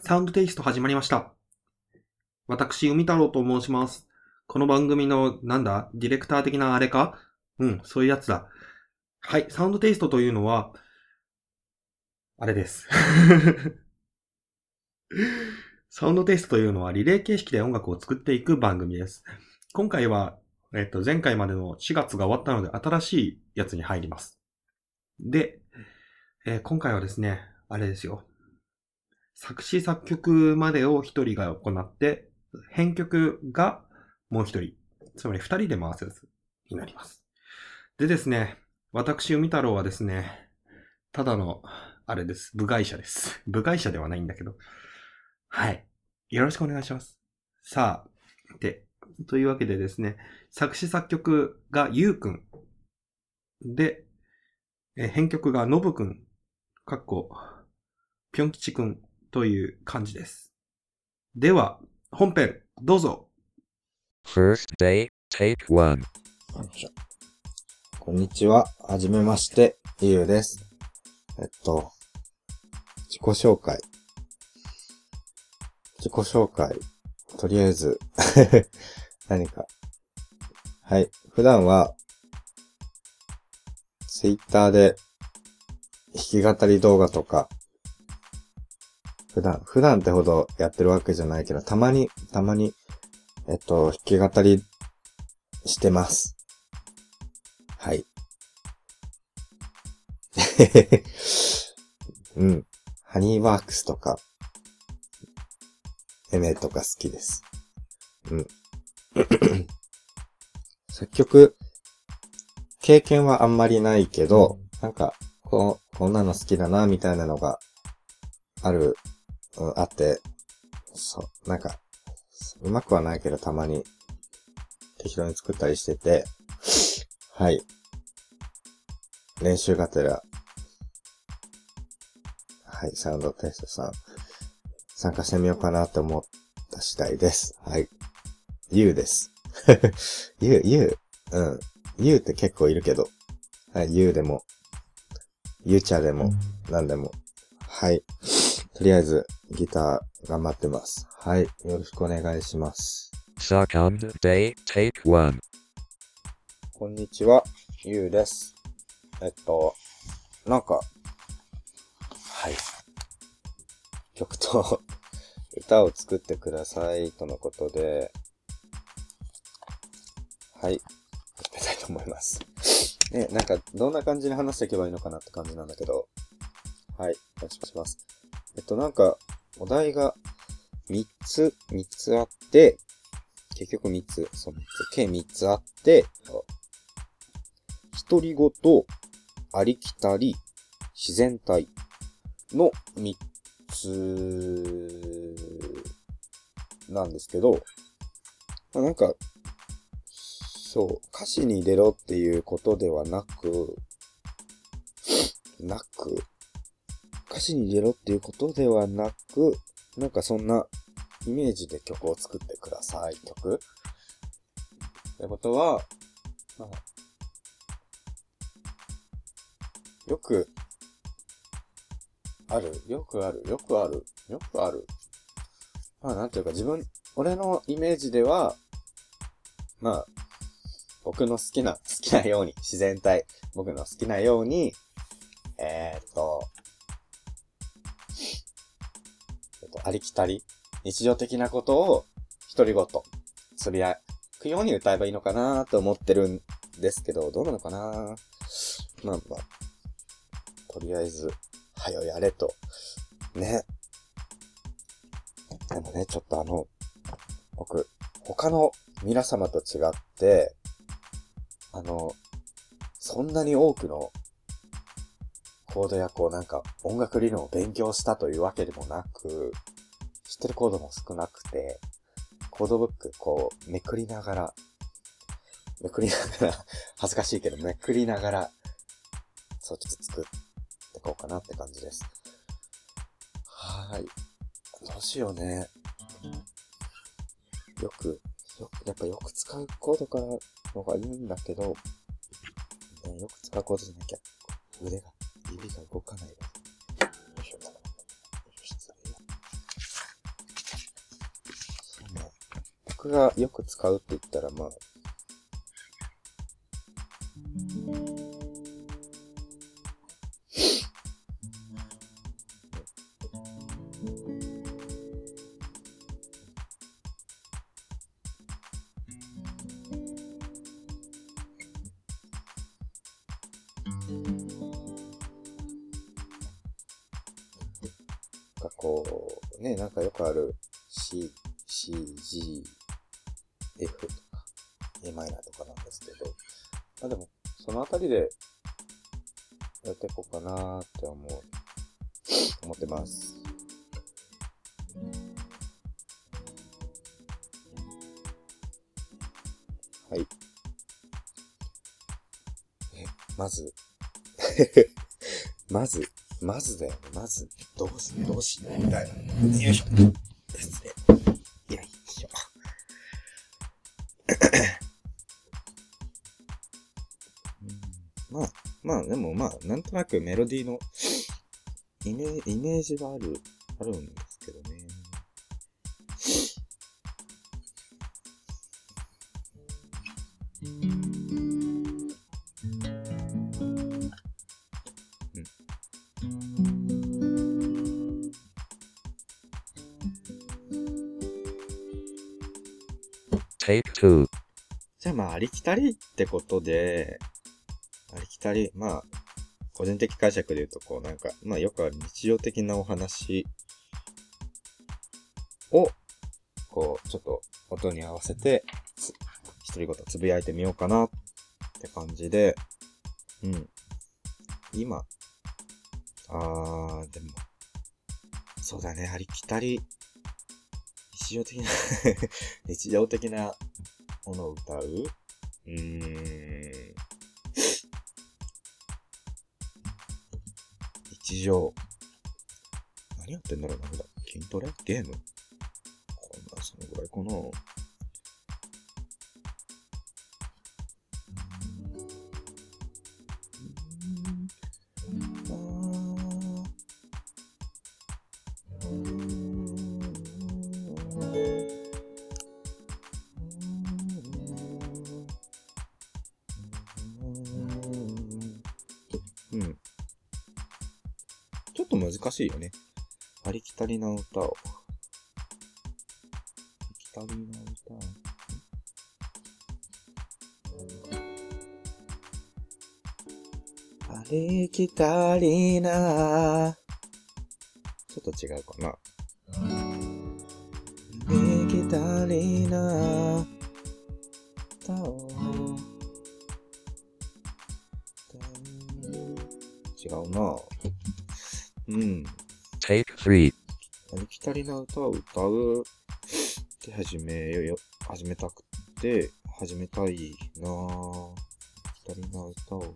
サウンドテイスト始まりました。私、海太郎と申します。この番組の、なんだ、ディレクター的なあれかうん、そういうやつだ。はい、サウンドテイストというのは、あれです。サウンドテイストというのはリレー形式で音楽を作っていく番組です。今回は、えっと、前回までの4月が終わったので新しいやつに入ります。で、えー今回はですね、あれですよ。作詞作曲までを一人が行って、編曲がもう一人、つまり二人で回すやつになります。でですね、私、海太郎はですね、ただの、あれです。部外者です。部外者ではないんだけど。はい。よろしくお願いします。さあ、で、というわけでですね、作詞作曲がゆうくん。で、えー編曲がのぶくん。かっこ、ぴょん吉くんという感じです。では、本編、どうぞ。First day, take one. こんにちは。はじめまして、ゆうです。えっと、自己紹介。自己紹介。とりあえず、何か。はい。普段は、ツイッターで、弾き語り動画とか、普段、普段ってほどやってるわけじゃないけど、たまに、たまに、えっと、弾き語りしてます。はい。うん。ハニーワークスとか、エメとか好きです。うん。作曲、経験はあんまりないけど、なんか、こう、こんなの好きだな、みたいなのが、ある、うん、あって、そう、なんか、うまくはないけど、たまに、適当に作ったりしてて、はい。練習がてら、はい、サウンドテストさん、参加してみようかなって思った次第です。はい。ゆうです。ゆう、ゆう、うん。ゆうって結構いるけど、はい、ゆうでも、ゆうちゃでも、なんでも、はい。とりあえず、ギター頑張ってます。はい。よろしくお願いします。Second day, take one. こんにちは、ゆうです。えっと、なんか、はい。曲と 歌を作ってくださいとのことで、はい。始めたいと思います。ね、なんか、どんな感じに話していけばいいのかなって感じなんだけど、はい。お願いします。えっと、なんか、お題が3つ、3つあって、結局3つ、そう3つ、計3つあって、独り言、ありきたり、自然体の3つなんですけど、まあ、なんか、そう、歌詞に入れろっていうことではなく、なく、歌詞に入れろっていうことではなく、なんかそんなイメージで曲を作ってください、曲。ってことは、まあよく、ある、よくある、よくある、よくある。まあなんていうか自分、俺のイメージでは、まあ、僕の好きな、好きなように、自然体、僕の好きなように、えー、っと、えっと、ありきたり、日常的なことを、独り言、つぶやくように歌えばいいのかなと思ってるんですけど、どうなのかなまあまあ、とりあえず、はよやれと。ね。でもね、ちょっとあの、僕、他の皆様と違って、あの、そんなに多くのコードやこうなんか音楽理論を勉強したというわけでもなく、知ってるコードも少なくて、コードブックこうめくりながら、めくりながら、恥ずかしいけどめくりながら、そうちょっと作っこうかなって感じです。はい。どうしようね。よく、よく、やっぱよく使うコードからのがいいんだけど、ねよく使うコードじゃなきゃ、腕が、指が動かないわ。よいしょ。よいしょそうね僕がよく使うって言ったら、まあ、なんかこう、ね、なんかよくある C、C、G、F とか、A マイナーとかなんですけど、まあでも、そのあたりでやっていこうかなって思う、思ってます。はい。え、まず、まず、まずだよね。まず、どうし、どうし、みたいな。よいしょ。失礼。よいしょ。うんまあ、まあ、でもまあ、なんとなくメロディーのイメイメージはある、あるんでありきたりってことで、ありきたり、まあ、個人的解釈で言うと、こうなんか、まあよくある日常的なお話を、こう、ちょっと音に合わせて、つ独り言つぶやいてみようかなって感じで、うん。今、あー、でも、そうだね、ありきたり、日常的な、日常的なものを歌ううん。日常。何やってんだろうな、普段。筋トレゲームこんな、そのぐらいかな。難しいよね。ありきたりな歌を。ありきたりな歌を。ありきたりなちょっと違うかな。ありきたりな 3. ありきたりな歌を歌うって始めよ、始めたくて、始めたいな。ありきたりな歌を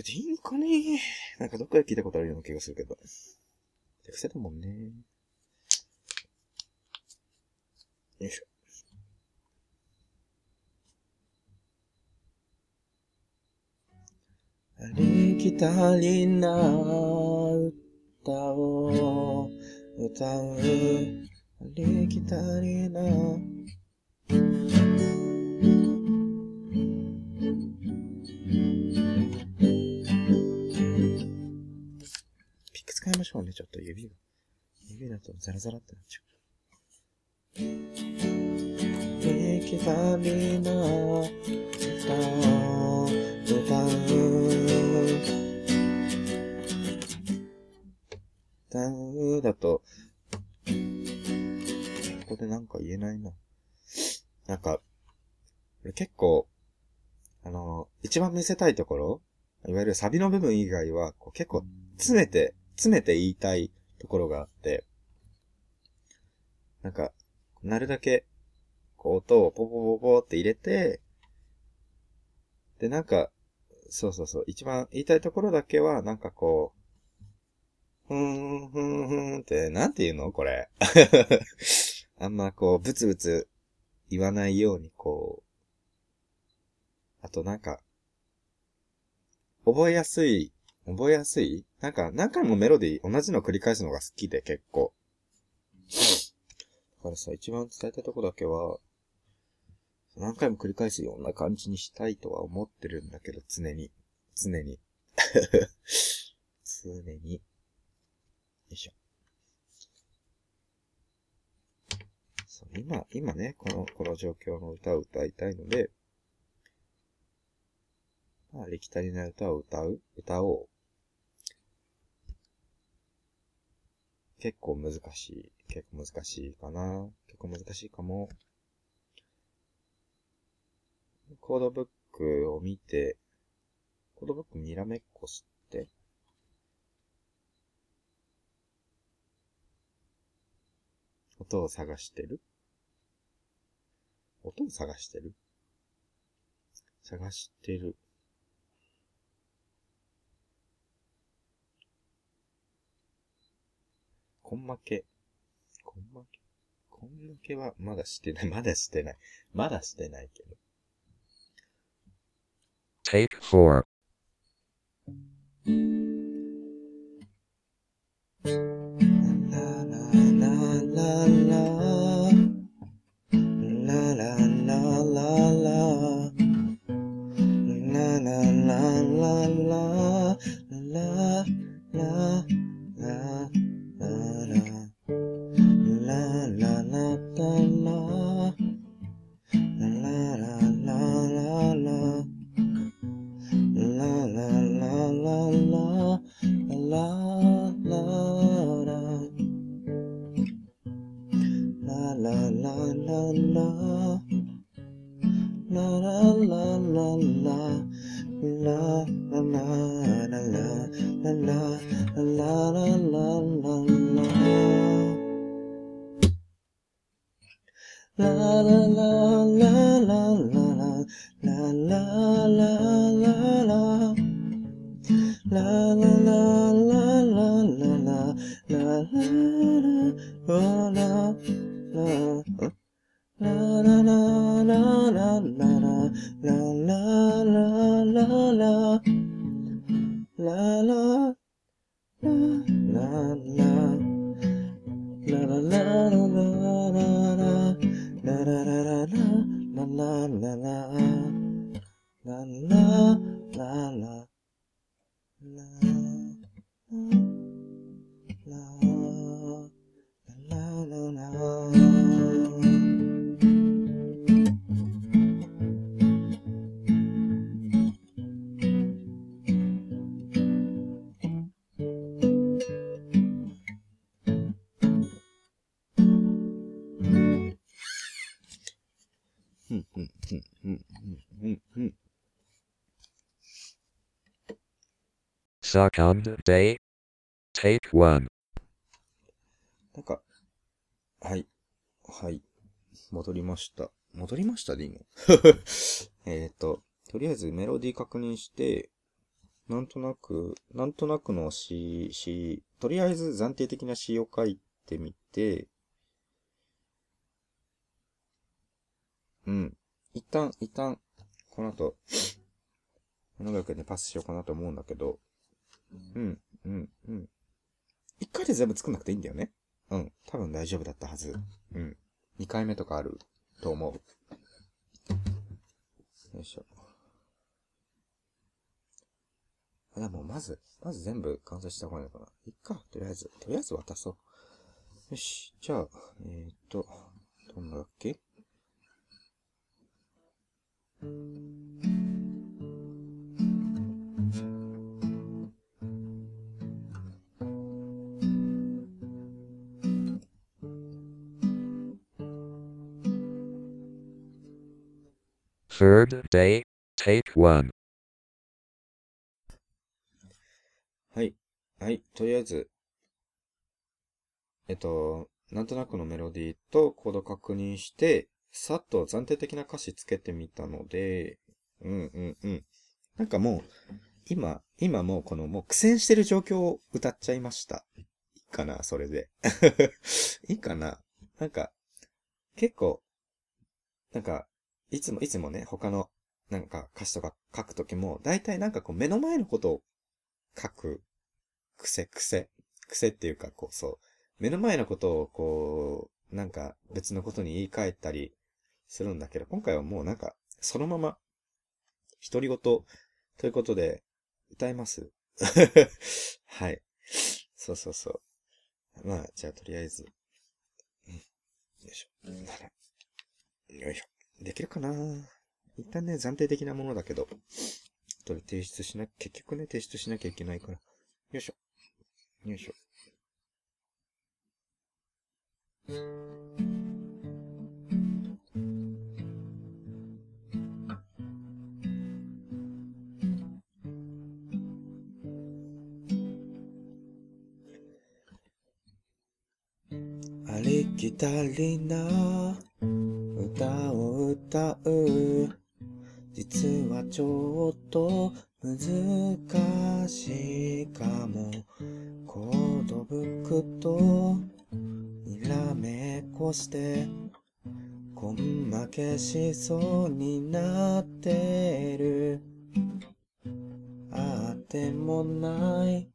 れでいいのかねなんかどっかで聞いたことあるような気がするけど。癖だもんね。よいしょ。ありきたりな歌を歌う。ありきたりなピック使いましょうね、ちょっと指が。指だとザラザラってなっちゃう。ありきたりな歌を歌う。歌うだと、ここでなんか言えないな。なんか、結構、あの、一番見せたいところ、いわゆるサビの部分以外は、こう結構詰めて、詰めて言いたいところがあって、なんか、なるだけ、こう音をポポポポって入れて、で、なんか、そうそうそう、一番言いたいところだけは、なんかこう、ふーん、ふーん、ふーんって、なんて言うの？これ。あんまこう、ブツブツ言わないように、こう、あとなんか、覚えやすい、覚えやすいなんか、何回もメロディー同じの繰り返すのが好きで結構。だからさ、一番伝えたいとこだけは、何回も繰り返すような感じにしたいとは思ってるんだけど、常に。常に。常に。よいしょ。そう今、今ね、この、この状況の歌を歌いたいので、まあ、ありきたりな歌を歌う？歌おう。結構難しい。結構難しいかな。結構難しいかも。コードブックを見て、コードブックにらめっこして、音を探してる？音を探してる？探してる。こんまけ。こんまけ。こんまけはまだしてない。まだしてない。まだしてないけど。Take 4. ララララララララララララララララララ啦啦 Second day. Take 1. なんか、はい。はい。戻りました。戻りましたでいいの？えっと、とりあえずメロディー確認して、なんとなく、なんとなくの詩、詩、とりあえず暫定的な詩を書いてみて、うん。一旦、一旦、この後、長くね、パスしようかなと思うんだけど、うん、うん、うん。一回で全部作んなくていいんだよね。うん。多分大丈夫だったはず。うん。二回目とかあると思う。よいしょ。あ、でもまず、まず全部完成した方がいいのかな。いっか、とりあえず。とりあえず渡そう。よし。じゃあ、えーっと、どんなだっけ？Third day, take one. はい。はい。とりあえず、えっと、なんとなくのメロディーとコード確認して、さっと暫定的な歌詞つけてみたので、うんうんうん。なんかもう、今、今もうこのもう苦戦してる状況を歌っちゃいました。いいかなそれで。いいかななんか、結構、なんか、いつも、いつもね、他の、なんか歌詞とか書くときも、大体なんかこう目の前のことを書く癖、癖。癖っていうか、こう、そう。目の前のことを、こう、なんか別のことに言い換えたりするんだけど、今回はもうなんか、そのまま、独り言ということで、歌います。はい。そうそうそう。まあ、じゃあとりあえず。うん。よいしょ。よいしょ。できるかな？一旦ね、暫定的なものだけど、後で提出しな、結局ね、提出しなきゃいけないから。よいしょ。よいしょ。ありきたりな歌を歌う。実はちょっと難しいかも。コードブックとにらめっこして。こん負けしそうになってる。あってもない。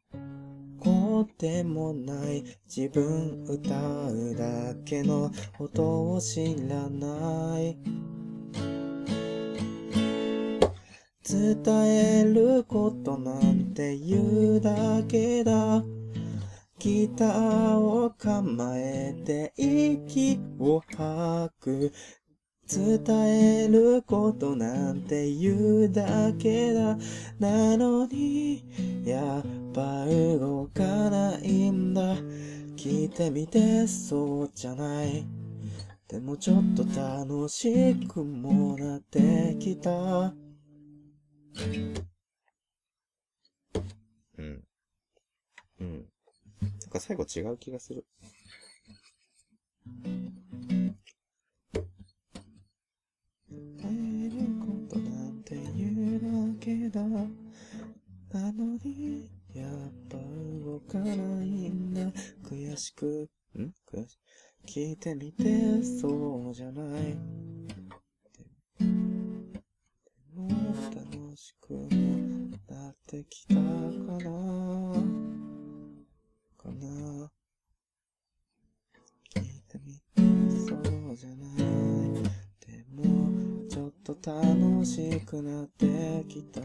うでもない自分歌うだけの音を知らない。伝えることなんて言うだけだ。ギターを構えて息を吐く。伝えることなんて言うだけだ。なのにやっぱ動かないんだ。聞いてみてそうじゃない。でもちょっと楽しくもなってきた。うん。うん。なんか最後違う気がする。えることなんて言うだけだなのに、やっぱ動かないんだ。悔しく、ん？悔し聞いてみて、そうじゃない。くなってきた。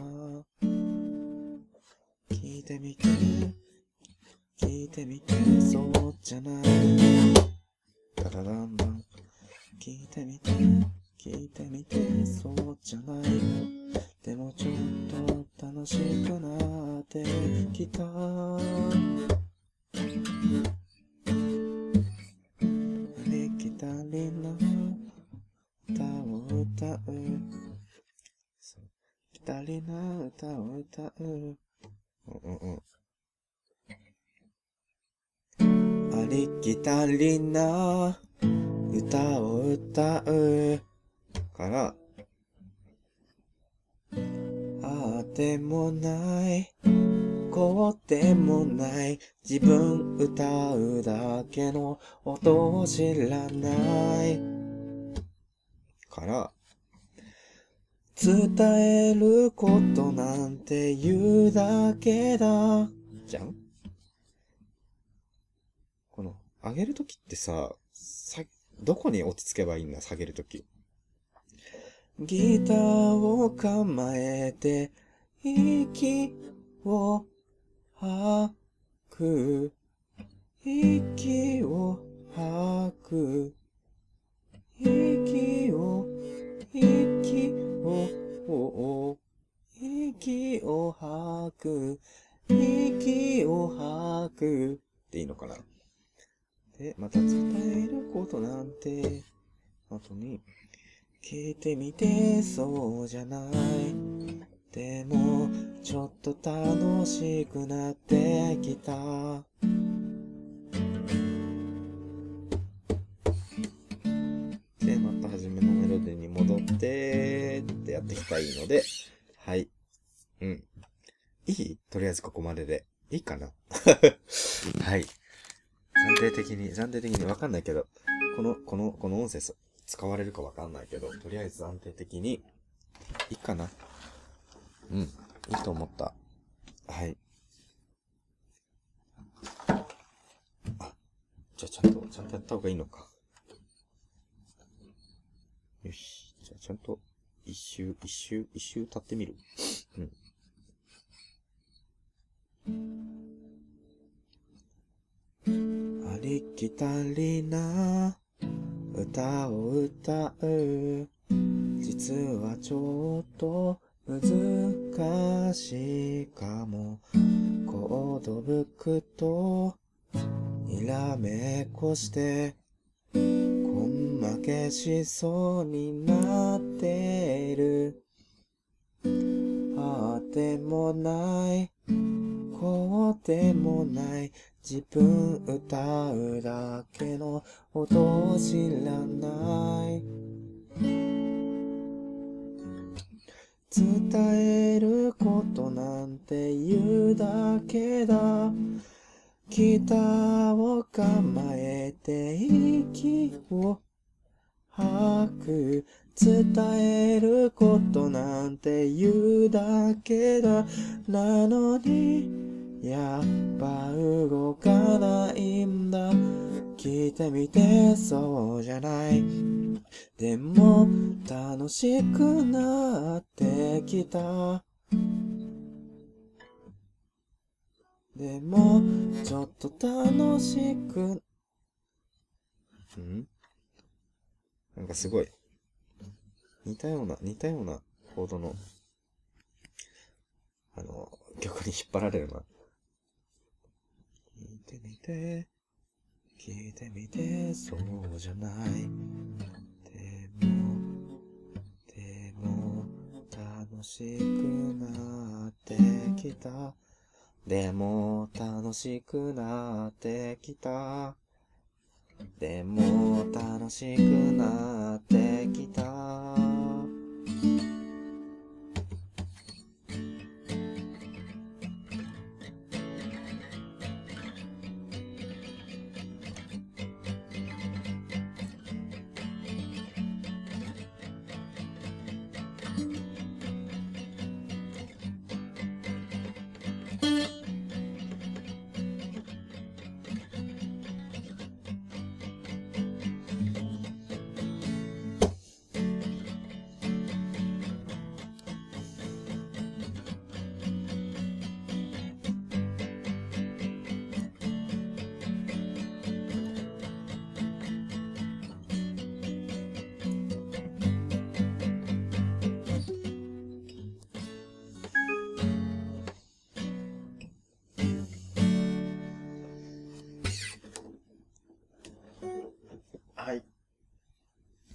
聞いてみて、聞いてみて、そうじゃない。ダラランダン。聞いてみて、聞いてみて、そうじゃない。でもちょっと楽しくなってきた。歌を歌う。んうんうん。ありきたりな。歌を歌う。から、ああてもない、こうでもない、自分歌うだけの音を知らない。から、伝えることなんて言うだけだ。じゃん？この、上げるときってさ、さ、どこに落ち着けばいいんだ、下げるとき。ギターを構えて、息を吐く。息を吐く。息を、息を、おお息を吐く。息を吐く。っていいのかなで、また伝えることなんて、後に、聞いてみてそうじゃない。でも、ちょっと楽しくなってきた。で、また初めのメロディーに戻、ってやっていきたいので、はい。うん。いい？とりあえずここまでで。いいかな？はい。暫定的に、暫定的にわかんないけど、この、この、この音声使われるかわかんないけど、とりあえず安定的に、いいかな？うん。いいと思った。はい。あ、じゃあちゃんと、ちゃんとやった方がいいのか。よし。じゃあちゃんと、一周、一周、一周立ってみる？うん。ありきたりな歌を歌う。実はちょっと難しいかも。コードブックとにらめっこして、こん負けしそうになってる。ああでもない、こうでもない、自分歌うだけの音を知らない。伝えることなんて言うだけだ。ギターを構えて息を吐く。伝えることなんて言うだけだ。なのに、やっぱ動かないんだ。聞いてみてそうじゃない。でも、楽しくなってきた。でも、ちょっと楽しく、ん？なんかすごい、似たような、似たようなコードの、あの、曲に引っ張られるな。聞いてみて、聞いてみて、そうじゃない。でも、でも、楽しくなってきた。でも、楽しくなってきた。でも、楽しくなってきた。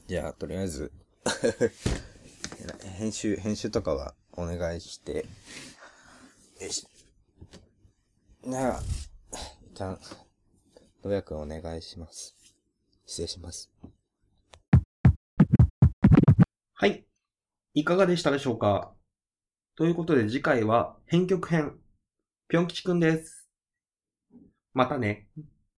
じゃあ、とりあえず、編集、編集とかはお願いして、よし。なあ、一旦、どやくんお願いします。失礼します。はい。いかがでしたでしょうか？ということで次回は編曲編。ぴょん吉くんです。またね。